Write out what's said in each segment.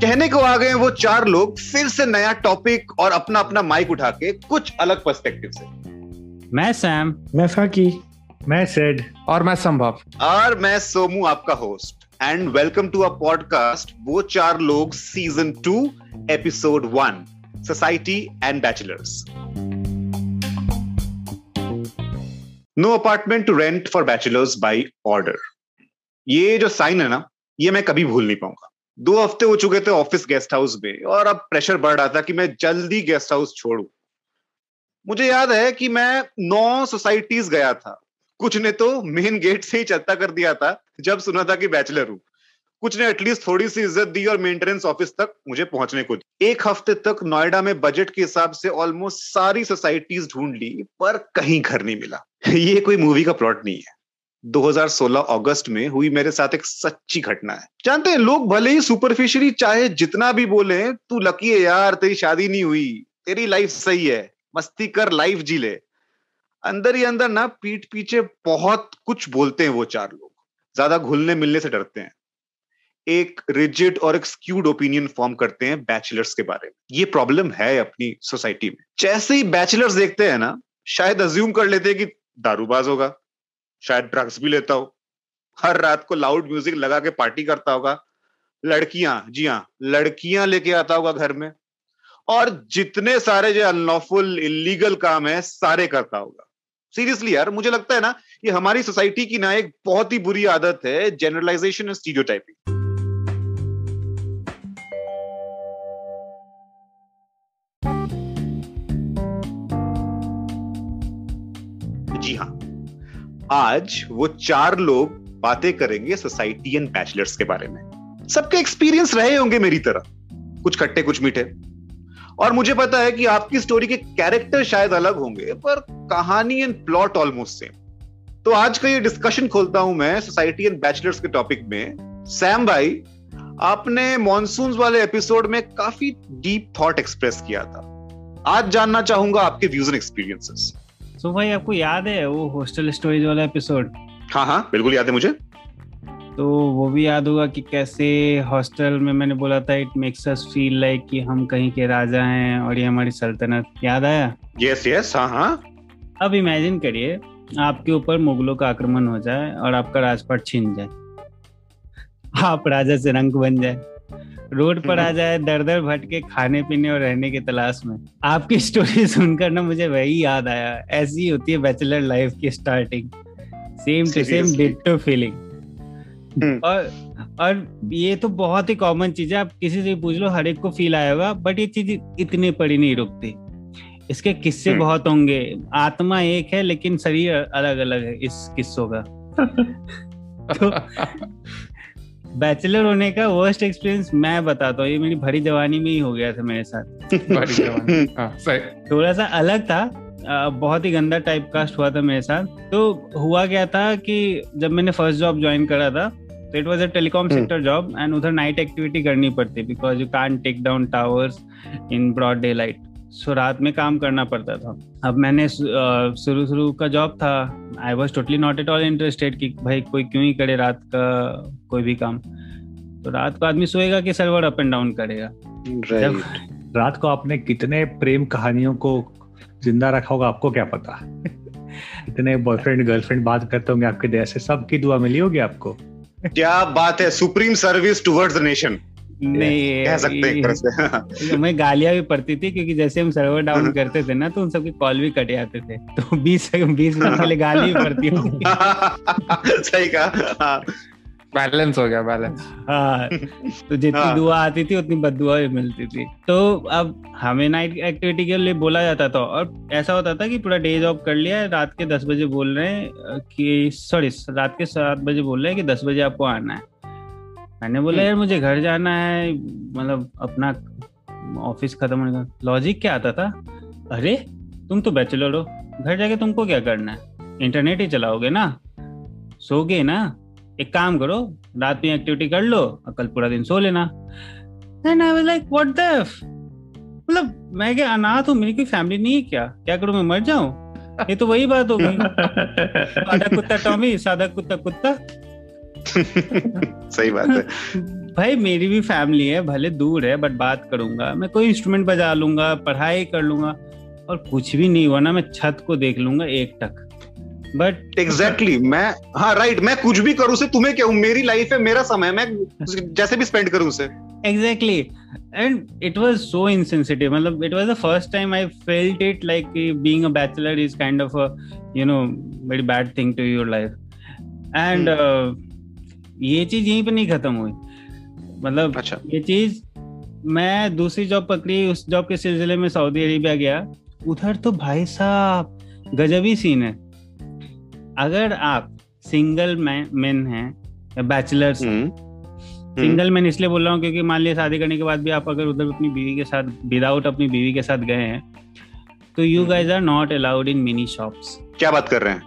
कहने को आ गए वो चार लोग फिर से नया टॉपिक और अपना अपना माइक उठा के कुछ अलग पर्सपेक्टिव से। मैं सैम। मैं फाकी मैं सेड। और मैं संभव। और मैं सोमू आपका host and welcome to a podcast Woh Chaar Log season two episode one society and bachelors no apartment to rent for bachelors by order ये जो साइन है ना, ये मैं कभी भूल नहीं पाऊँगा। दो हफ़्ते हो चुके थे ऑफ़िस गेस्ट हाउस में और अब प्रेशर बढ़ रहा था कि मैं जल्दी गेस्ट हाउस छोड़ू। मुझे याद है कि मैं नौ सोसाइटीज गया था। कुछ ने तो मेन गेट से ही चलता कर दिया था, जब सुना था कि बैचलर हूँ। कुछ ने एटलीस्ट थोड़ी सी इज़्ज़त दी और मेंटेनेंस ऑफ़िस तक मुझे पहुँचने को दी। एक हफ़्ते तक नोएडा में बजट के हिसाब से ऑलमोस्ट सारी सोसाइटीज ढूंढ ली, पर कहीं घर नहीं मिला। ये कोई मूवी का प्लॉट नहीं है। 2016 अगस्त में हुई मेरे साथ एक सच्ची घटना है। जानते हैं, लोग भले ही सुपरफिशियली चाहे जितना भी बोले, तू लकी है यार, तेरी शादी नहीं हुई, तेरी लाइफ सही है, मस्ती कर लाइफ जी ले। अंदर ही अंदर ना पीठ पीछे बहुत कुछ बोलते हैं वो चार लोग। ज़्यादा घुलने मिलने से डरते हैं। एक रिजिड और एक स्क्यूड ओपिनियन फॉर्म करते हैं बैचलर्स के बारे में। ये प्रॉब्लम है अपनी सोसाइटी में। जैसे ही बैचलर्स देखते हैं ना, शायद अज्यूम कर लेते हैं कि दारूबाज होगा। शायद ड्रग्स भी लेता हो। हर रात को लाउड म्यूज़िक लगा के पार्टी करता होगा। लड़कियाँ, जी हाँ लड़कियाँ लेके आता होगा घर में। और जितने सारे जो अनलॉफुल इलीगल काम है, सारे करता होगा। सीरियसली यार, मुझे लगता है ना, ये हमारी सोसाइटी की ना एक बहुत ही बुरी आदत है जनरलाइजेशन एंड स्टीरियोटाइपिंग आज वो चार लोग बातें करेंगे सोसाइटी एंड बैचलर्स के बारे में। सबके एक्सपीरियंस रहे होंगे मेरी तरह। कुछ खट्टे, कुछ मीठे। और मुझे पता है कि आपकी स्टोरी के कैरेक्टर शायद अलग होंगे, पर कहानी एंड प्लॉट ऑलमोस्ट सेम तो आज का ये डिस्कशन खोलता हूँ मैं सोसाइटी एंड बैचलर्स के टॉपिक में। सैम भाई, आपने मॉनसून वाले एपिसोड में काफ़ी डीप थॉट एक्सप्रेस किया था। आज जानना चाहूँगा आपके व्यूज़ एंड एक्सपीरियंसेस तो भाई आपको याद है वो हॉस्टल स्टोरीज वाला एपिसोड हाँ हाँ बिल्कुल याद है मुझे। तो वो भी याद होगा कि कैसे हॉस्टल में मैंने बोला था it makes us feel like कि हम कहीं के राजा हैं और ये हमारी सल्तनत। याद आया? यस यस हाँ हाँ। अब इमेजिन करिए आपके ऊपर मुगलों का आक्रमण हो जाए और आपका राजपाट छीन जाए। आप राजा से रंग बन जाए। रोड पर आ जाए दर दर भटके खाने पीने और रहने की तलाश में। आपकी स्टोरी सुनकर ना मुझे वही याद आया। ऐसी होती है बैचलर लाइफ की starting same to same ditto feeling और और ये तो बहुत ही कॉमन चीज़ है। आप किसी से पूछ लो हर एक को फील आया होगा बट ये चीज़ इतने पड़ी नहीं रुकती। इसके किस्से हम्म। बहुत होंगे। आत्मा एक है लेकिन शरीर अलग अलग है इस किस्सों का। तो बैचलर होने का वर्स्ट एक्सपीरियंस मैं बताता हूँ। ये मेरी भरी जवानी में ही हो गया था मेरे साथ। बड़ी जवान। हाँ, सही। थोड़ा सा अलग था। बहुत ही गंदा टाइप कास्ट हुआ था मेरे साथ। तो हुआ क्या था कि जब मैंने फ़र्स्ट जॉब ज्वाइन करा था तो it was a telecom. Sector job and उधर नाइट एक्टिविटी करनी पड़ती because you can't take down towers in broad daylight so रात में काम करना पड़ता था। अब मैंने शुरू शुरू का जॉब था। I was totally not at all interested कि भाई कोई क्यों ही करे रात का कोई भी काम। तो रात को आदमी सोएगा कि सर्वर अप एंड डाउन करेगा। राइट रात को आपने कितने प्रेम कहानियों को ज़िंदा रखा होगा आपको क्या पता? इतने बॉयफ्रेंड गर्लफ्रेंड बात करते होंगे आपके दया से। सबकी दुआ मिली होगी आपको? क्या बात है? Supreme service towards the nation नहीं कह सकते एक तरह से। हमें गालियाँ भी पड़ती थी क्योंकि जैसे हम सर्वर डाउन हाँ। करते थे ना तो उन सबके कॉल भी कट जाते थे। तो बीस बीस मिनट के लिए गाली भी पड़ती होगी सही कहा हाँ, बैलेंस हो गया बैलेंस हाँ तो जितनी हाँ। दुआ आती थी उतनी बददुआ भी मिलती थी। तो अब हमें नाइट एक्टिविटी के लिए बोला जाता था और ऐसा होता था कि पूरा डे जॉब कर लिया है रात के दस बजे बोल रहे हैं कि सॉरी रात के सात बजे बोल रहे हैं कि दस बजे आपको आना है। मैंने बोला हम्म। यार मुझे घर जाना है मतलब अपना ऑफ़िस खत्म होने का लॉजिक क्या आता था? अरे तुम तो बैचलर हो घर जाके तुमको क्या करना है? इंटरनेट ही चलाओगे ना। सोगे ना। एक काम करो रात में एक्टिविटी कर लो और कल पूरा दिन सो लेना। And I was like what the मतलब मैं क्या अनाथ हूँ मेरी कोई फैमिली नहीं है क्या? क्या करूँ मैं मर जाऊँ? ये तो वही बात हो गई। सादा कुत्ता टॉमी सादा कुत्ता कुत्ता। सही बात है। भाई मेरी भी फैमिली है भले दूर है बट बात करूँगा। मैं कोई इंस्ट्रूमेंट बजा लूँगा पढ़ाई कर लूँगा और कुछ भी नहीं हुआ ना मैं छत को देख लूँगा एक टक। बट एग्जैक्टली exactly, मैं हाँ राइट मैं कुछ भी करूँ से तुम्हें क्या मेरी लाइफ है मेरा समय मैं जैसे भी स्पेंड करूँ उसे। Exactly and it was so insensitive मतलब it was the first time I felt it like being a bachelor is kind of you know very bad thing to your life and ये चीज़ यहीं पे नहीं खत्म हुई। मतलब अच्छा। ये चीज़ मैं दूसरी जॉब पकड़ी उस जॉब के सिलसिले में सऊदी अरेबिया गया। उधर तो भाई साहब गजबी सीन है। अगर आप सिंगल मैन हैं या बैचलर्स सिंगल मैन इसलिए बोल रहा हूँ क्योंकि मान लिया शादी करने के बाद भी आप अगर उधर अपनी बीवी के साथ विदाउट अपनी बीवी के साथ गए हैं तो you guys are not allowed in mini shops क्या बात कर रहे हैं?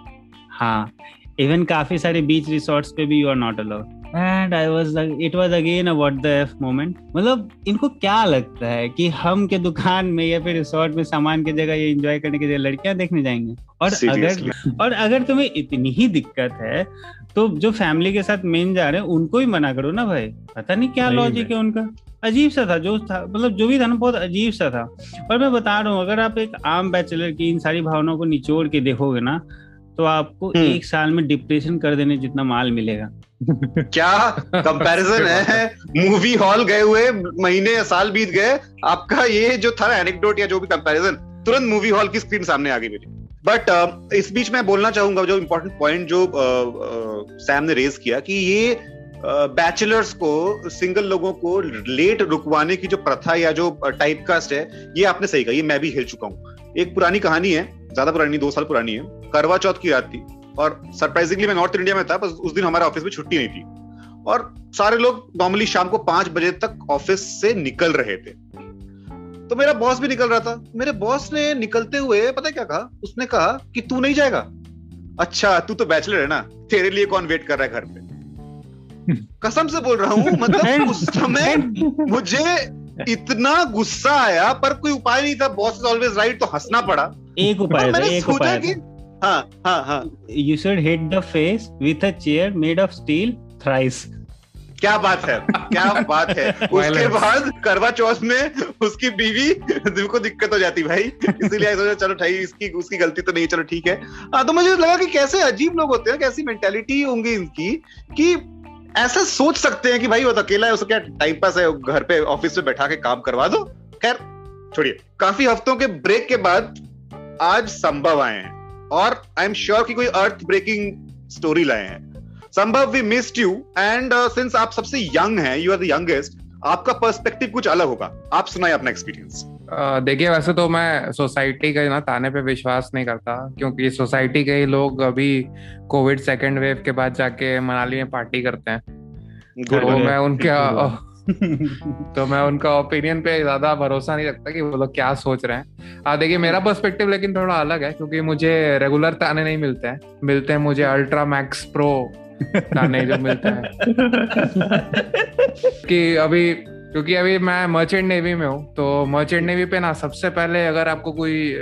हाँ। इवन काफ़ी सारे बीच रिसोर्ट्स पे भी you are not allowed and I was it was again a what the F moment मतलब इनको क्या लगता है कि हम के दुकान में या फिर रिसोर्ट में सामान की जगह ये एंजॉय करने की जगह लड़कियाँ देखने जाएँगे? और Seriously. अगर और अगर तुम्हें इतनी ही दिक्कत है तो जो फैमिली के साथ मेन जा रहे हैं उनको ही मना करो ना भाई। पता नहीं क्या लॉजिक है उनका। अजीब सा था जो था मतलब जो भी था ना बहुत अजीब सा था। और मैं बता रहा हूँ अगर आप एक आम बैचलर की इन सारी भावनाओं को निचोड़ के देखोगे ना तो आपको हम्म। एक साल में डिप्रेशन कर देने जितना माल मिलेगा। क्या? कंपैरिजन है? मूवी हॉल गए हुए महीने या साल बीत गए आपका ये जो था एनेक्डोट या जो भी कंपैरिजन तुरंत मूवी हॉल की स्क्रीन सामने आ गई मेरी। बट uh, इस बीच मैं बोलना चाहूँगा जो इम्पोर्टेंट पॉइंट जो सैम ने रेज किया कि ये बैचलर्स को सिंगल लोगों को लेट रुकवाने की जो प्रथा या जो टाइप कास्ट है ये आपने सही कहा ये मैं भी हिल चुका हूँ। एक पुरानी कहानी है ज़्यादा पुरानी दो साल पुरानी है। करवा चौथ की रात थी। और सरप्राइजिंगली मैं नॉर्थ इंडिया में था बस उस दिन हमारे ऑफ़िस में छुट्टी नहीं थी। और सारे लोग नॉर्मली शाम को पाँच बजे तक ऑफ़िस से निकल रहे थे। तो मेरा बॉस भी निकल रहा था। मेरे बॉस ने निकलते हुए पता क्या कहा? उसने कहा कि तू नहीं जाएगा। अच्छा तू तो बैचलर है ना। तेरे लिए कौन वेट कर रहा है घर पे? कसम से बोल रहा हूँ मतलब उस समय मुझे इतना गुस्सा आया पर कोई उपाय नहीं था। बॉस इज़ ऑलवेज राइट तो हंसना पड़ा। एक उपाय था एक उपाय कि था हाँ हाँ हाँ। You should hit the face with a chair made of steel thrice. क्या बात है क्या बात है। उसके बाद करवा चौथ में उसकी बीवी दिल को दिक्कत हो जाती भाई इसीलिए सोचा चलो भाई इसकी उसकी गलती तो नहीं चलो ठीक है। हाँ तो मुझे लगा कि कैसे अजीब लोग होते हैं कैसी मेंटेलिटी होंगी इनकी कि ऐसा सोच सकते हैं कि भाई वो तो अकेला है उसको क्या टाइम पास है घर पे ऑफ़िस में बैठा के काम करवा दो? खैर छोड़िए। काफ़ी हफ्तों के ब्रेक के बाद आज संभव आए हैं। और आई एम श्योर कि कोई अर्थ ब्रेकिंग स्टोरी लाए हैं। Sambhav we missed you and since आप सबसे यंग हैं यू आर द यंगेस्ट आपका पर्सपेक्टिव कुछ अलग होगा। आप सुनाए अपना एक्सपीरियंस देखिए वैसे तो मैं सोसाइटी के ना ताने पे विश्वास नहीं करता क्योंकि सोसाइटी के ही लोग अभी कोविड सेकेंड वेव के बाद जाके मनाली में पार्टी करते हैं। तो मैं उनका. तो मैं उनका ओपिनियन पे ज़्यादा भरोसा नहीं रखता कि वो लोग क्या सोच रहे हैं। आ देखिए मेरा पर्सपेक्टिव लेकिन थोड़ा अलग है क्योंकि मुझे रेगुलर ताने नहीं मिलते हैं। मिलते हैं मुझे अल्ट्रा मैक्स प्रो ताने जो मिलते हैं। कि अभी क्योंकि अभी मैं मर्चेंट नेवी में हूँ तो मर्चेंट नेवी पे ना सबसे पहले अगर आपको कोई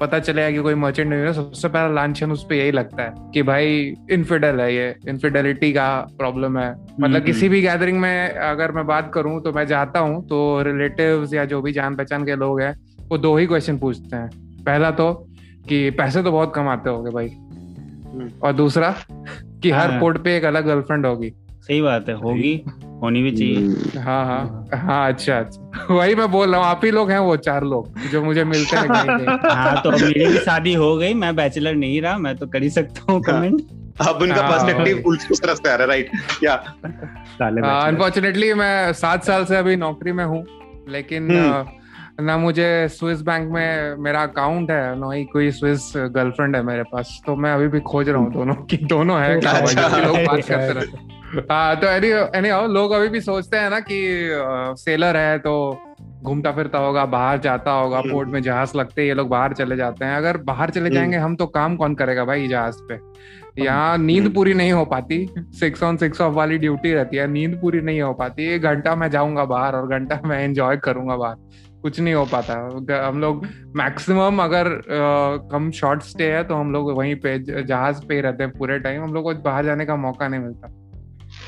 पता चलेगा कि कोई मर्चेंट नेवी में सबसे पहला लांछन उस पे यही लगता है कि भाई इनफिडल है ये इनफिडेलिटी का प्रॉब्लम है। मतलब हम्म। किसी भी गैदरिंग में अगर मैं बात करूँ तो मैं जाता हूँ तो रिलेटिव या जो भी जान पहचान के लोग हैं वो दो ही क्वेश्चन पूछते हैं। पहला तो कि पैसे तो बहुत कमाते होगे भाई। और दूसरा कि हर हाँ। पोर्ट पे एक अलग गर्लफ्रेंड होगी। सही बात है होगी। होनी भी चाहिए। हाँ हाँ। हाँ अच्छा अच्छा। वही मैं बोल रहा हूँ आप ही लोग हैं वो चार लोग जो मुझे मिलते हैं हाँ तो मेरी भी शादी हो गई मैं बैचलर नहीं रहा मैं तो कर ही सकता हूँ कमेंट अब उनका हाँ, पर्सपेक्टिव उल्टी तरफ़ से आ रहा है राइट या। अनफॉर्चुनेटली मैं सात साल से अभी नौकरी में हूँ लेकिन हम्म। ना मुझे स्विस बैंक में मेरा अकाउंट है ना ही कोई स्विस गर्लफ्रेंड है मेरे पास तो मैं अभी भी खोज रहा हूँ दोनों की दोनों है अच्छा। लोग बात करते रहे हाँ तो एनी एनी लोग अभी भी सोचते हैं ना कि सेलर है तो घूमता फिरता होगा बाहर जाता होगा हम्म। पोर्ट में जहाज़ लगते ये लोग बाहर चले जाते हैं। अगर बाहर चले हम्म। जाएँगे हम तो काम कौन करेगा भाई जहाज़ पे? यहाँ नींद हम्म। पूरी नहीं हो पाती। सिक्स ऑन सिक्स ऑफ़ वाली ड्यूटी रहती है नींद पूरी नहीं हो पाती। एक घंटा मैं जाऊँगा बाहर और घंटा मैं एंजॉय करूँगा बाहर। कुछ नहीं हो पाता। हम लोग मैक्सिमम अगर कम शॉर्ट स्टे है तो हम लोग वहीं पे जहाज़ पे ही रहते हैं पूरे टाइम हम लोग को बाहर जाने का मौका नहीं मिलता।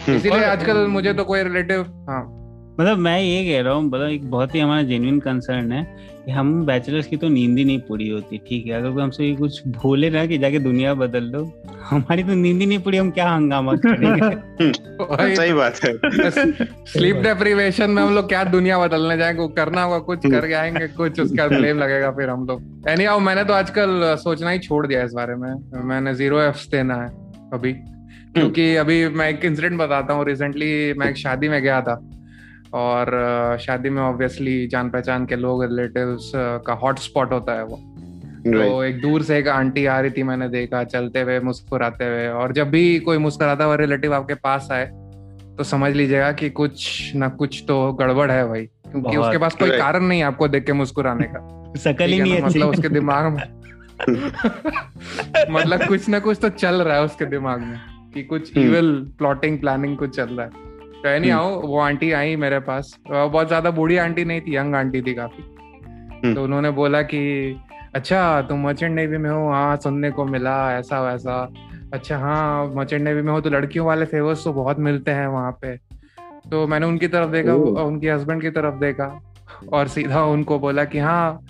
इसीलिए आजकल मुझे तो कोई रिलेटिव हाँ। मतलब मैं ये कह रहा हूँ मतलब एक बहुत ही हमारा जेन्युइन कंसर्न है कि हम बैचलर्स की तो नींद ही नहीं पूरी होती ठीक है? अगर कोई हमसे कुछ बोले ना कि जाके दुनिया बदल दो हमारी तो नींद ही नहीं पूरी हम क्या हंगामा करेंगे? वही। सही बात है। स्लीप डेप्रिवेशन में हम लोग क्या दुनिया बदलने जाएँगे करना होगा कुछ करके आएँगे कुछ उसका ब्लेम लगेगा फिर हम लोग। एनी हाउ मैंने तो आजकल सोचना ही छोड़ दिया इस बारे में। मैंने ज़ीरो एफ्स देना है अभी। क्योंकि अभी मैं एक इंसिडेंट बताता हूँ रिसेंटली मैं एक शादी में गया था। और शादी में ऑब्वियसली जान पहचान के लोग रिलेटिव्स का हॉट स्पॉट होता है वो। तो एक दूर से एक आंटी आ रही थी मैंने देखा चलते हुए मुस्कुराते हुए। और जब भी कोई मुस्कुराता हुआ रिलेटिव आपके पास आए तो समझ लीजिएगा कि कुछ ना कुछ तो गड़बड़ है भाई। क्योंकि उसके पास कोई कारण नहीं है आपको देख के मुस्कुराने का। शकल ही नहीं मतलब उसके दिमाग में। मतलब कुछ ना कुछ तो चल रहा है उसके दिमाग में। कि कुछ हम्म। इविल प्लॉटिंग प्लानिंग कुछ चल रहा है। तो एनी हाउ वो आंटी आई मेरे पास। बहुत ज़्यादा बूढ़ी आंटी नहीं थी यंग आंटी थी काफ़ी। तो उन्होंने बोला कि अच्छा तुम मर्चेंट नेवी में हो हाँ सुनने को मिला ऐसा वैसा। अच्छा हाँ मर्चेंट नेवी में हो तो लड़कियों वाले फेवर्स तो बहुत मिलते हैं वहाँ पे। तो मैंने उनकी तरफ़ देखा। उनके हस्बैंड की तरफ़ देखा। और सीधा उनको बोला कि हाँ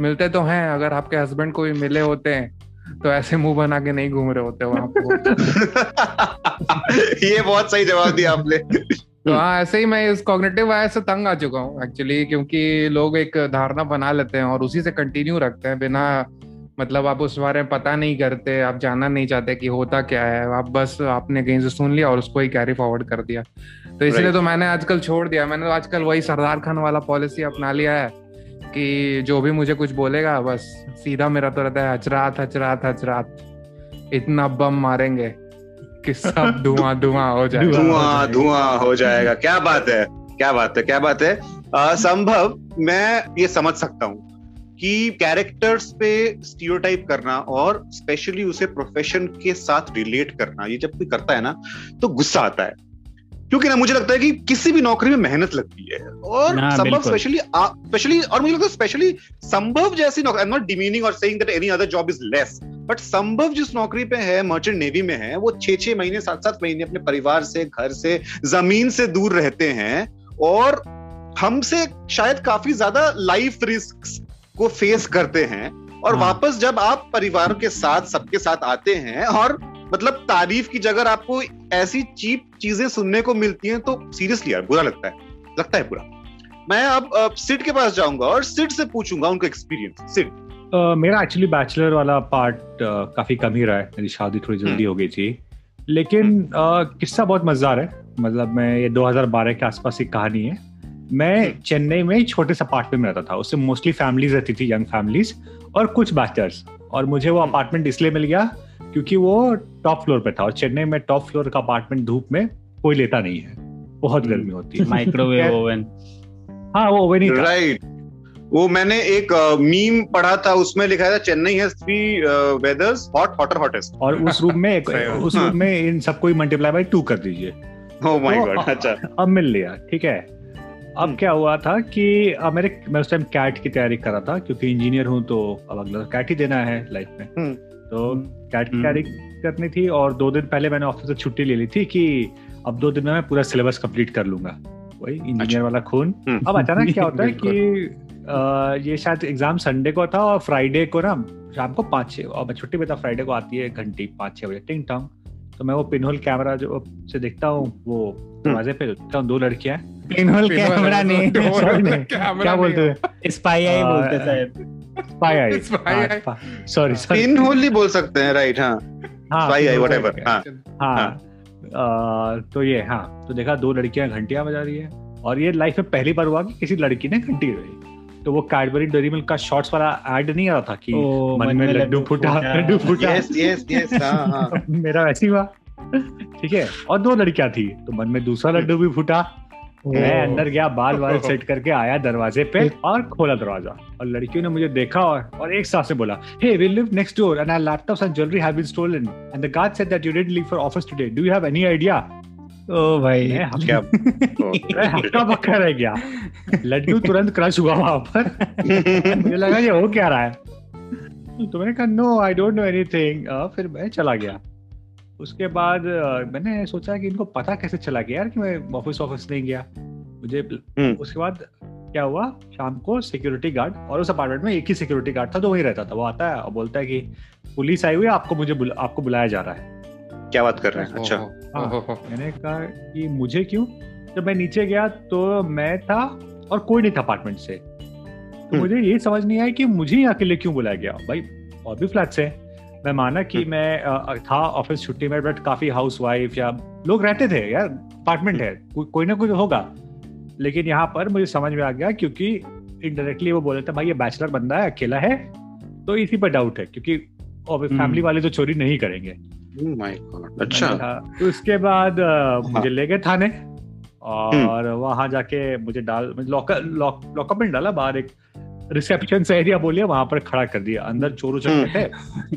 मिलते तो हैं अगर आपके हस्बैंड को भी मिले होते हैं तो ऐसे मुँह बना के नहीं घूम रहे होते वहाँ पे वो। ये बहुत सही जवाब दिया आपने तो हाँ ऐसे ही मैं इस कॉग्निटिव वायस से तंग आ चुका हूँ एक्चुअली क्योंकि लोग एक धारणा बना लेते हैं और उसी से कंटिन्यू रखते हैं बिना मतलब आप उस बारे में पता नहीं करते आप जानना नहीं चाहते कि होता क्या है आप बस आपने कहीं से सुन लिया और उसको ही कैरी फॉरवर्ड कर दिया तो इसलिए Right. तो मैंने आजकल छोड़ दिया मैंने तो आजकल वही सरदार खान वाला पॉलिसी अपना लिया है कि जो भी मुझे कुछ बोलेगा बस सीधा मेरा तो रहता है हचरात हचरात हचरात। इतना बम मारेंगे कि सब धुआँ धुआँ हो जाए धुआँ धुआँ हो जाएगा। क्या बात है क्या बात है क्या बात है। अ, संभव मैं ये समझ सकता हूँ कि कैरेक्टर्स पे स्टीरियोटाइप करना और स्पेशली उसे प्रोफेशन के साथ रिलेट करना ये जब कोई करता है ना तो गुस्सा आता है। क्योंकि ना मुझे लगता है कि किसी भी नौकरी में मेहनत लगती है और संभव स्पेशली स्पेशली और मुझे लगता है स्पेशली संभव जैसी नौकरी आई एम नॉट डिमीनिंग और saying that any other job is less but Sambhav जिस नौकरी पे है मर्चेंट नेवी में है वो छह छह महीने सात सात महीने अपने परिवार से घर से ज़मीन से दूर रहते हैं और हमसे शायद काफ़ी ज़्यादा लाइफ रिस्क को फेस करते हैं और हाँ। वापस जब आप परिवार के साथ सबके साथ आते हैं और मतलब तारीफ़ की जगह आपको ऐसी चीप चीज़ें सुनने को मिलती हैं तो सीरियसली यार बुरा लगता है। लगता है बुरा। मैं अब अब सिड के पास जाऊँगा और सिड से पूछूँगा उनका एक्सपीरियंस सिड। अ, मेरा एक्चुअली बैचलर वाला पार्ट uh, काफ़ी कम ही रहा है। मेरी शादी थोड़ी जल्दी हो गई थी। लेकिन अ, किस्सा बहुत मज़ेदार है। मतलब मैं ये 2012 के आसपास की कहानी है। मैं चेन्नई में एक छोटे से अपार्टमेंट में रहता था। उससे मोस्टली फैमिलीज़ रहती थी यंग फैमिलीज़ और कुछ बैचलर्स और मुझे वो अपार्टमेंट इसलिए मिल गया क्योंकि वो टॉप फ्लोर पे था और चेन्नई में टॉप फ्लोर का अपार्टमेंट धूप में कोई लेता नहीं है। बहुत गर्मी होती है। माइक्रोवेव ओवन हाँ वो ओवन ही राइट वो मैंने एक मीम पढ़ा था उसमें लिखा था Chennai has three weathers hot hotter hottest और उस रूम में एक उस रूम में इन सबको ही मल्टीप्लाई बाय टू कर दीजिए। ओह माय गॉड अच्छा। अब मिल लिया ठीक है। अब हम्म। क्या हुआ था कि अब मेरे मैं उस टाइम कैट की तैयारी कर रहा था क्योंकि इंजीनियर हूँ तो अब अगला कैट ही देना है लाइफ में। हम्म। तो कैट की हम्म। करनी थी और दो दिन पहले मैंने ऑफ़िस से छुट्टी ले ली थी कि अब दो दिन में मैं पूरा सिलेबस कंप्लीट कर लूँगा। वही इंजीनियर अच्छा। वाला खून। हम्म। अब अचानक क्या होता है कि अ, ये शायद एग्ज़ाम संडे को था और फ्राइडे को ना शाम को पाँच छः और छुट्टी पे था फ्राइडे को आती है घंटी पाँच छः बजे टिंग टॉन्ग तो मैं वो पिनहोल कैमरा जो से देखता हूँ वो दरवाजे पे देखता हूँ दो लड़कियाँ। पिनहोल कैमरा नहीं क्या बोलते हैं? स्पाई आई बोलते शायद। Spy eye. Sorry sorry pinhole ही. बोल सकते हैं राइट हाँ. हाँ spy eye, pinhole हाँ। हाँ. तो ये हाँ. तो देखा दो लड़कियाँ घंटियाँ बजा रही है और ये लाइफ में पहली बार हुआ कि किसी लड़की ने घंटी बजाई। तो वो कैडबरी डेरी मिल्क का शॉर्ट्स वाला ऐड नहीं आ रहा था कि मन में लड्डू फूटा लड्डू फूटा। यस यस यस हाँ हाँ। मेरा वैसे ही हुआ ठीक है? और दो लड़कियाँ थी तो मन में दूसरा लड्डू भी फूटा। मैं अंदर गया बाल बाल सेट करके आया दरवाजे पे और खोला दरवाज़ा। और लड़कियों ने मुझे देखा और, और एक साथ से बोला hey we live next door and our laptops and jewellery have been stolen and the guard said that you didn't leave for office today do you have any idea ओ भाई क्या हक्का बक्का रह गया। लड्डू तुरंत क्रश हुआ वहाँ पर। मुझे लगा ये हो क्या रहा है? तो मैंने कहा no I don't know anything फिर मैं चला गया। उसके बाद मैंने सोचा कि इनको पता कैसे चला गया यार कि मैं ऑफ़िस ऑफ़िस नहीं गया। मुझे हम्म। उसके बाद क्या हुआ? शाम को सिक्योरिटी गार्ड और उस अपार्टमेंट में एक ही सिक्योरिटी गार्ड था जो वहीं रहता था। वो आता है और बोलता है कि पुलिस आई हुई है आपको मुझे बुला, आपको बुलाया जा रहा है। क्या बात कर रहे हैं? अच्छा। हाँ। मैंने कहा कि मुझे क्यों? जब मैं नीचे गया तो मैं था और कोई नहीं था अपार्टमेंट से। तो हम्म। मुझे ये समझ नहीं आया कि मुझे ही अकेले क्यों बुलाया गया? भाई और भी फ्लैट्स है। मैं माना कि हम्म। मैं था ऑफ़िस छुट्टी में बट काफ़ी हाउस वाइफ या लोग रहते थे यार अपार्टमेंट है को, कोई ना कोई तो होगा लेकिन यहाँ पर मुझे समझ में आ गया क्योंकि इनडायरेक्टली वो बोले थे भाई ये बैचलर बंदा है अकेला है तो इसी पर डाउट है क्योंकि हम्म। फैमिली वाले तो चोरी नहीं करेंगे माय गॉड अच्छा तो उसके बाद अ, मुझे ले गए थाने हम्म। और वहाँ जाके मुझे डाल लॉकअप लॉक लॉकअप में डाला बाहर एक रिसेप्शन से एरिया बोलिए वहाँ पर खड़ा कर दिया अंदर चोर उचर थे हम्म।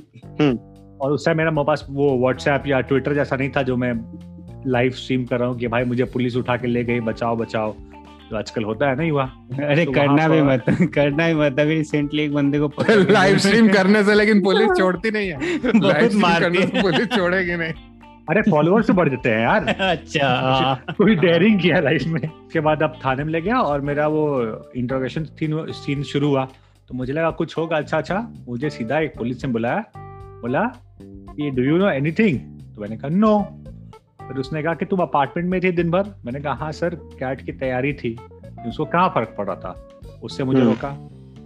और उस टाइम मेरा मेरे पास वो व्हाट्सएप या ट्विटर जैसा नहीं था जो मैं लाइव स्ट्रीम कर रहा हूँ कि भाई मुझे पुलिस उठा के ले गई बचाओ बचाओ। जो आजकल होता है ना युवा। अरे तो करना भी मत करना भी मत। अभी रिसेंटली एक बंदे को लाइव स्ट्रीम करने से लेकिन पुलिस छोड़ती नहीं है। बहुत मारती है। पुलिस छोड़ेगी नहीं। अरे फॉलोअर्स से बढ़ जाते हैं यार। अच्छा हाँ। कोई डेयरिंग किया लाइफ में। उसके बाद अब थाने में ले गया और मेरा वो इंट्रोगेशन सीन शुरू हुआ। तो मुझे लगा कुछ होगा। अच्छा अच्छा मुझे सीधा एक पुलिस ने बुलाया। बोला कि डू यू नो एनीथिंग तो मैंने कहा नो फिर उसने कहा कि तुम अपार्टमेंट में थे दिन भर मैंने कहा हाँ सर कैट की तैयारी थी। उसको कहाँ फ़र्क पड़ रहा था? उससे मुझे हम्म। रोका।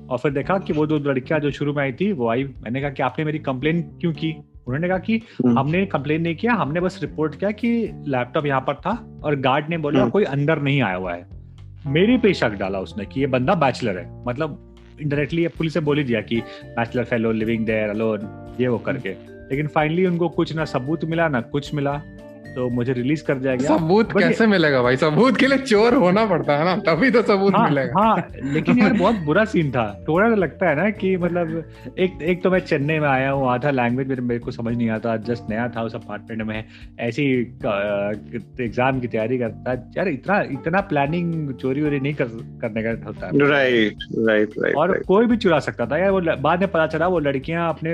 और फिर देखा कि वो दो लड़कियाँ जो शुरू में आई थी वो आई। मैंने कहा कि आपने मेरी कंप्लेन क्यों की? उन्होंने कहा कि हम्म। हमने कंप्लेन नहीं किया हमने बस रिपोर्ट किया कि लैपटॉप यहाँ पर था और गार्ड ने बोला हम्म। कोई अंदर नहीं आया हुआ है। मेरे पे शक डाला उसने कि ये बंदा बैचलर है। मतलब इंडायरेक्टली पुलिस से बोल ही दिया कि bachelor fellow living there alone ये वो करके। लेकिन फाइनली उनको कुछ ना सबूत मिला ना कुछ मिला तो मुझे रिलीज़ कर दिया गया। सबूत कैसे मिलेगा भाई? सबूत के लिए चोर होना पड़ता है ना तभी तो सबूत हाँ मिलेगा। हाँ लेकिन यार बहुत बुरा सीन था। थोड़ा तो लगता है ना कि मतलब एक एक तो मैं चेन्नई में आया हूँ आधा लैंग्वेज मेरे मेरे को समझ नहीं आता जस्ट नया था उस अपार्टमेंट में। ऐसी एग्ज़ाम की तैयारी करता यार इतना इतना प्लानिंग चोरी वोरी नहीं कर, करने का होता। है राइट राइट राइट और कोई भी चुरा सकता था। यार वो बाद में पता चला वो लड़कियाँ अपने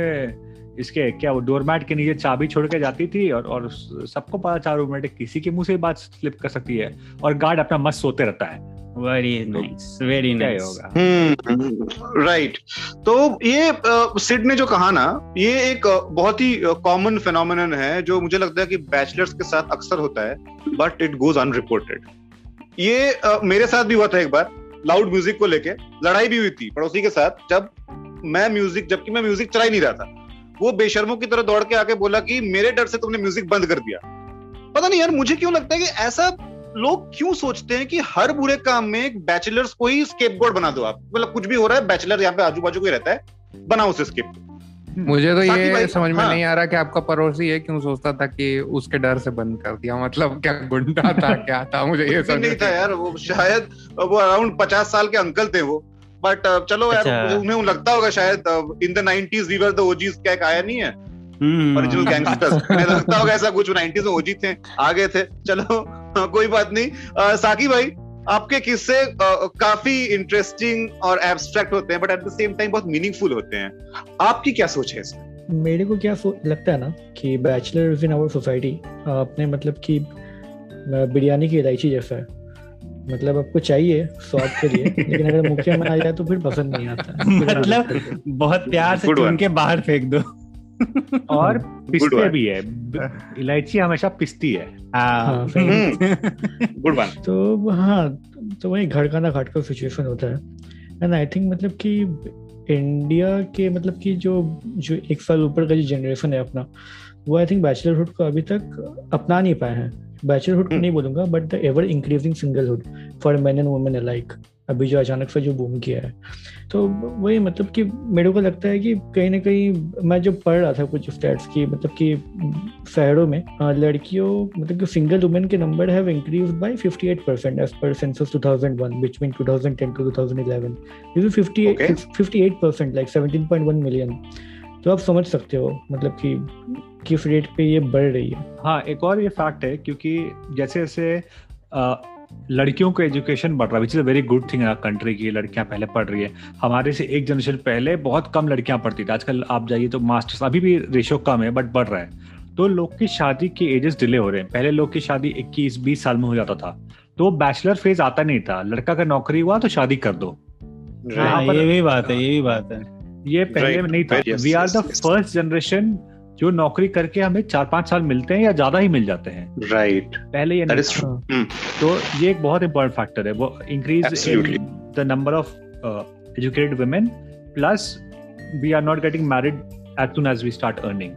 इसके क्या वो डोरमैट के नीचे चाबी छोड़ के जाती थी और और सबको पता चार रूममेट किसी के मुँह से बात स्लिप कर सकती है और गार्ड अपना मस्त सोते रहता है। वेरी नाइस वेरी नाइस होगा। हम्म राइट तो ये सिड ने जो कहा ना ये एक बहुत ही कॉमन फेनोमेनन है जो मुझे लगता है कि बैचलर्स के साथ अक्सर होता है बट इट गोज अनरिपोर्टेड ये अ, मेरे साथ भी हुआ था एक बार लाउड म्यूज़िक को लेके लड़ाई भी हुई थी पड़ोसी के साथ जब मैं म्यूज़िक जबकि मैं म्यूज़िक चला ही नहीं रहा था। वो बेशर्मों की तरह दौड़ के आके बोला कि मेरे डर से तुमने म्यूज़िक बंद कर दिया। पता नहीं यार मुझे क्यों लगता है कि ऐसा लोग क्यों सोचते हैं कि हर बुरे काम में एक बैचलर्स को ही स्केपगोट बना दो आप? मतलब कुछ भी हो रहा है बैचलर यहाँ पे आजू बाजू कोई रहता है बनाओ उसे स्केप मुझे तो ये समझ में हाँ। नहीं आ रहा कि आपका पड़ोसी है क्यों सोचता था कि उसके डर से बंद कर दिया। मतलब क्या गुंडा था क्या था? मुझे ये समझ नहीं था यार वो शायद वो अराउंड पचास साल के अंकल थे वो। बट चलो यार अच्छा। उन्हें लगता होगा शायद in the 90s we were the OGs क्या आया नहीं है? हम्म। ओरिजिनल गैंगस्टर्स उन्हें लगता होगा ऐसा कुछ 90s में ओजी थे आ गए थे। चलो हाँ, कोई बात नहीं। साकी भाई आपके किस्से काफ़ी इंटरेस्टिंग और एब्स्ट्रैक्ट होते हैं but at the same time बहुत मीनिंगफुल होते हैं। आपकी क्या सोच है इसमें? मेरे को क्या लगता है ना कि बैचलर्स इन आवर सोसाइटी अपने मतलब कि बिरयानी की इलायची जैसा है। मतलब आपको चाहिए स्वाद के लिए। लेकिन अगर मुखिया में आ जाए तो फिर पसंद नहीं आता। मतलब बहुत प्यार से चुन के बाहर फेंक दो। और पिसते भी है। इलायची हमेशा पिसती है। हाँ। हाँ, गुड वन तो हाँ तो वही घर का ना घाट का सिचुएशन होता है। एंड आई थिंक मतलब कि इंडिया के मतलब कि जो जो एक साल ऊपर का जो जनरेशन है अपना वो आई थिंक बैचलरहुड को अभी तक अपना नहीं पाए हैं। बैचलरहुड को हम्म। नहीं बोलूँगा but the ever increasing singlehood for man and women alike अभी जो अचानक से जो बूम किया है तो वही मतलब कि मेरे को लगता है कि कहीं ना कहीं मैं जो पढ़ रहा था कुछ स्टैट्स की मतलब कि शहरों में लड़कियों मतलब कि सिंगल वुमेन के number have increase by 58 percent as per census 2001 between 2010 to 2011 this is 58 Okay. 58 percent like 17.1 million तो आप समझ सकते हो मतलब कि किस रेट पे ये बढ़ रही है। हाँ एक और ये फैक्ट है क्योंकि जैसे जैसे लड़कियों को एजुकेशन बढ़ रहा है which is a very good thing country की लड़कियाँ पहले पढ़ रही है। हमारे से एक जनरेशन पहले बहुत कम लड़कियाँ पढ़ती थी। आजकल आप जाइए तो मास्टर्स अभी भी रेशो कम है बट बढ़ रहा है। तो लोग की शादी के एजेस डिले हो रहे हैं। पहले लोग की शादी 21 20 साल में हो जाता था। तो बैचलर फ़ेज़ आता नहीं था। लड़का का नौकरी हुआ तो शादी कर दो। हाँ, ये भी बात है ये भी बात है। ये पहले Right. नहीं था। We are the first generation जो नौकरी करके हमें चार पाँच साल मिलते हैं या ज़्यादा ही मिल जाते हैं। Right right. पहले ये नहीं था। तो ये एक बहुत इंपॉर्टेंट फैक्टर है। वो increase the number of educated women plus we are not getting married as soon as we start earning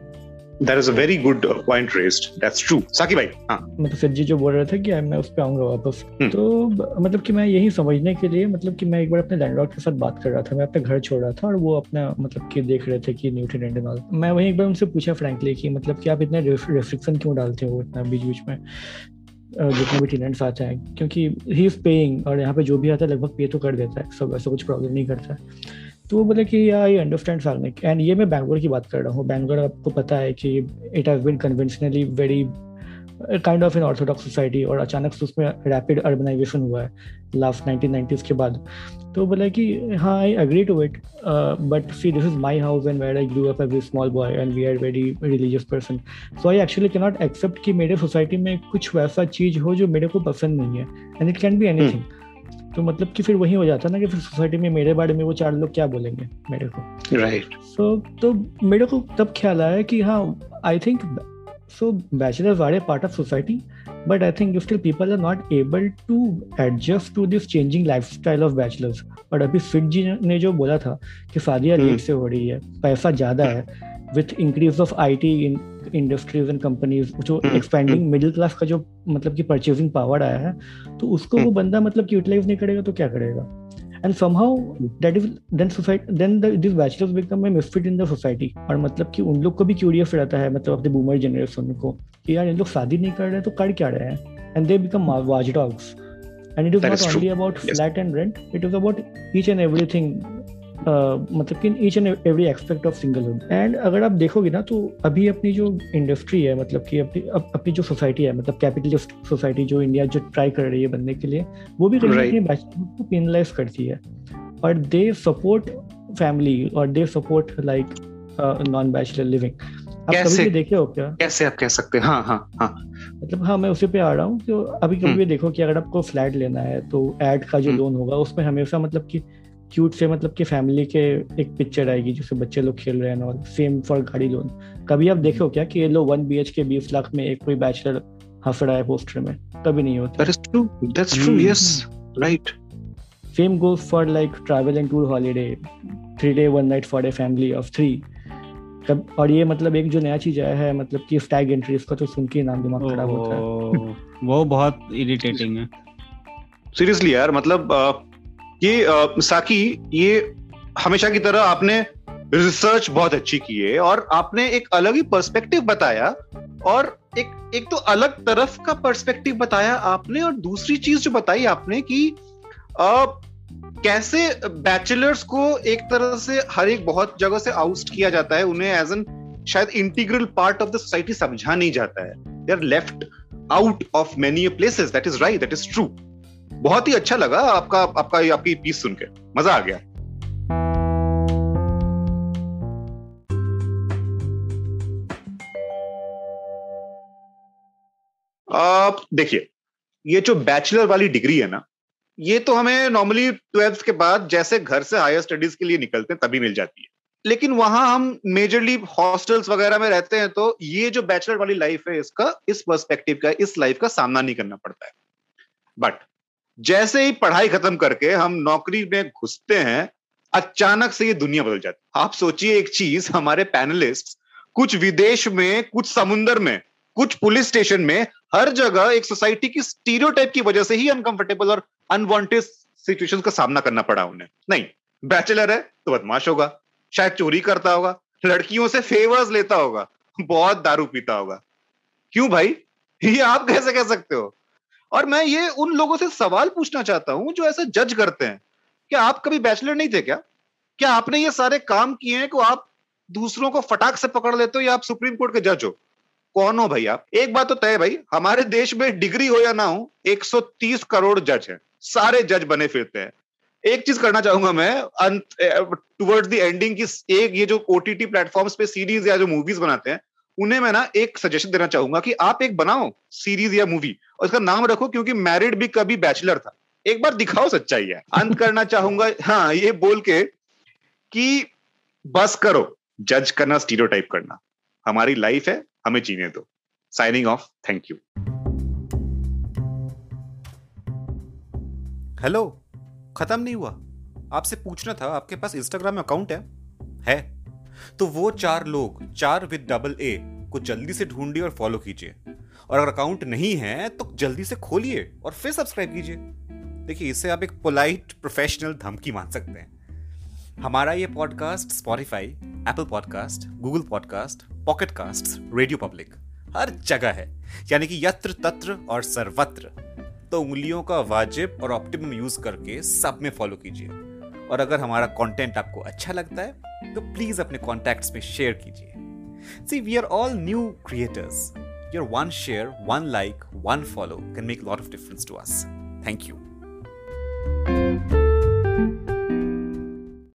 that is a very good point raised that's true Saki भाई हाँ मतलब सर जी जो बोल रहे थे कि मैं उस पर आऊँगा वापस हम्म। तो मतलब कि मैं यही समझने के लिए मतलब कि मैं एक बार अपने लैंडलॉर्ड के साथ बात कर रहा था मैं अपना घर छोड़ रहा था और वो अपना मतलब कि देख रहे थे कि न्यूट्रिएंट एंड ऑल मैं वही एक बार उनसे पूछा फ्रैंकली कि मतलब कि आप इतने रिस्ट्रिक्शन क्यों डालते हो इतना बीच बीच में जितने भी टेनेंट्स आते हैं क्योंकि ही इज़ पेइंग और यहाँ पे जो भी आता है लगभग पे तो कर देता है सब ऐसा कुछ प्रॉब्लम नहीं करता। है तो वो बोले कि आई अंडरस्टैंड सागनिक एंड ये मैं बैंगलोर की बात कर रहा हूँ। बैंगलोर आपको पता है कि it has been conventionally very kind of in orthodox society और अचानक से उसमें रैपिड अर्बनाइजेशन हुआ है लास्ट 1990s के बाद। तो बोला कि हाँ I agree to it but see this is my house and where I grew up as small boy and we are very religious person so I actually can not accept कि मेरे society में कुछ वैसा चीज़ हो जो मेरे को पसंद नहीं है and it can be anything तो मतलब कि फिर वही हो जाता ना कि फिर सोसाइटी में मेरे बारे में वो चार लोग क्या बोलेंगे मेरे को राइट right. सो तो मेरे को तब ख्याल आया कि हाँ I think so bachelors are a part of society but I think still people are not able to adjust to this changing life style of bachelors और अभी फिट जी ने जो बोला था कि शादियाँ। लेट से हो रही है पैसा ज़्यादा है with increase of I T industries and companies जो एक्सपेंडिंग मिडिल क्लास का जो मतलब कि परचेजिंग पावर आया है तो उसको वो हम्म। बंदा मतलब कि यूटिलाइज नहीं करेगा तो क्या करेगा and somehow that is then society then the, these bachelors become a misfit in the society और मतलब कि उन लोग को भी क्यूरियस रहता है मतलब अपने बूमर जनरेशन को कि यार इन लोग शादी नहीं कर रहे तो कर क्या रहे हैं and they become watch dogs and it is That not is true. only about Yes. flat and rent it is मतलब कि each and every expect of singlehood and अगर आप देखोगे ना तो अभी अपनी जो इंडस्ट्री है मतलब कि अपनी अप, अपनी जो सोसाइटी है मतलब कैपिटलिस्ट सोसाइटी जो इंडिया जो ट्राई कर रही है बनने के लिए वो भी कहीं Right. बैचलर को पेनलाइज करती है और दे सपोर्ट फैमिली और they support like non bachelor living आप कभी कैसे? भी देखे हो क्या कैसे आप कह सकते हैं हाँ हाँ हाँ मतलब हाँ मैं उसी पे आ रहा हूँ तो अभी कभी हम्म। भी देखो कि अगर आपको फ्लैट लेना है तो एड का जो हम्म। लोन होगा उसमें हमेशा मतलब कि क्यूट से मतलब कि फैमिली के एक पिक्चर आएगी जिससे बच्चे लोग खेल रहे हैं और सेम फॉर गाड़ी लोन। कभी आप देखो क्या कि ये लो वन बी के बीस लाख में एक कोई बैचलर हंस रहा है पोस्टर में? कभी नहीं होता। That is true that's true. Yes right same goes for like travel and tour holiday three day one night for a family of three कब और ये मतलब एक जो नया चीज़ आया है मतलब कि स्टैग एंट्री इसका तो सुन के नाम दिमाग खराब होता है। वो बहुत इरिटेटिंग है। सीरियसली यार मतलब ये अ, साकी ये हमेशा की तरह आपने रिसर्च बहुत अच्छी की है और आपने एक अलग ही पर्सपेक्टिव बताया और एक एक तो अलग तरफ़ का पर्सपेक्टिव बताया आपने और दूसरी चीज़ जो बताई आपने कि अ, कैसे बैचलर्स को एक तरह से हर एक बहुत जगह से आउस्ट किया जाता है उन्हें एज एन शायद integral part of the society समझा नहीं जाता है। They are left out of many places that is right that is true बहुत ही अच्छा लगा आपका आपका, आपकी पीस सुन के। मज़ा आ गया। आप देखिए, ये जो बैचलर वाली डिग्री है ना, ये तो हमें नॉर्मली ट्वेल्थ के बाद जैसे घर से हायर स्टडीज़ के लिए निकलते हैं, तभी मिल जाती है। लेकिन वहाँ हम मेजरली हॉस्टल्स वगैरह में रहते हैं तो ये जो बैचलर वाली लाइफ है, इसका, इस पर्सपेक्टिव का, इस लाइफ का सामना नहीं करना पड़ता है। बट जैसे ही पढ़ाई खत्म करके हम नौकरी में घुसते हैं, अचानक से ये दुनिया बदल जाती है। आप सोचिए एक चीज़, हमारे पैनलिस्ट कुछ विदेश में, कुछ समुंदर में, कुछ पुलिस स्टेशन में, हर जगह एक सोसाइटी की स्टीरियोटाइप की वजह से ही अनकंफर्टेबल और अनवांटेड सिचुएशन का सामना करना पड़ा उन्हें। नहीं बैचलर है तो बदमाश होगा, शायद चोरी करता होगा, लड़कियों से फेवर्स लेता होगा, बहुत दारू पीता होगा। क्यों भाई? ये आप कैसे कह सकते हो? और मैं ये उन लोगों से सवाल पूछना चाहता हूँ जो ऐसे जज करते हैं। क्या आप कभी बैचलर नहीं थे क्या? क्या आपने ये सारे काम किए हैं कि आप दूसरों को फटाक से पकड़ लेते हो या आप सुप्रीम कोर्ट के जज हो? कौन हो भाई आप? एक बात तो तय भाई, हमारे देश में डिग्री हो या ना हो 130 करोड़ जज हैं। सारे जज बने फिरते हैं। एक चीज़ करना चाहूँगा मैं, अंत टुवर्ड्स द एंडिंग की एक ये जो ओटीटी प्लेटफॉर्म्स पे सीरीज़ या जो मूवीज़ बनाते हैं उन्हें मैं ना एक सजेशन देना चाहूँगा कि आप एक बनाओ सीरीज़ या मूवी और उसका नाम रखो क्योंकि मैरिड भी कभी बैचलर था। एक बार दिखाओ सच्चाई है। अंत करना चाहूँगा हाँ ये बोल के कि बस करो जज करना स्टीरियोटाइप करना। हमारी लाइफ है, हमें जीने दो। Signing off thank you hello खत्म नहीं हुआ। आपसे पूछना था, आपके पास इंस्टाग्राम अकाउंट है? है। तो वो चार लोग, चार विद डबल ए को जल्दी से ढूंढिए और फॉलो कीजिए। और अगर अकाउंट नहीं है तो जल्दी से खोलिए और फिर सब्सक्राइब कीजिए। देखिए इससे आप एक पोलाइट प्रोफेशनल धमकी मान सकते हैं। हमारा ये podcast Spotify Apple podcast Google podcast Pocket Cast Radio Public हर जगह है। यानी कि यत्र तत्र और सर्वत्र। तो उंगलियों का वाजिब और ऑप्टिमम यूज़ करके सब में फॉलो कीजिए। और अगर हमारा कंटेंट आपको अच्छा लगता है तो प्लीज़ अपने कॉन्टैक्ट्स में शेयर कीजिए। See we are all new creators your one share one like one follow can make lot of difference to us thank you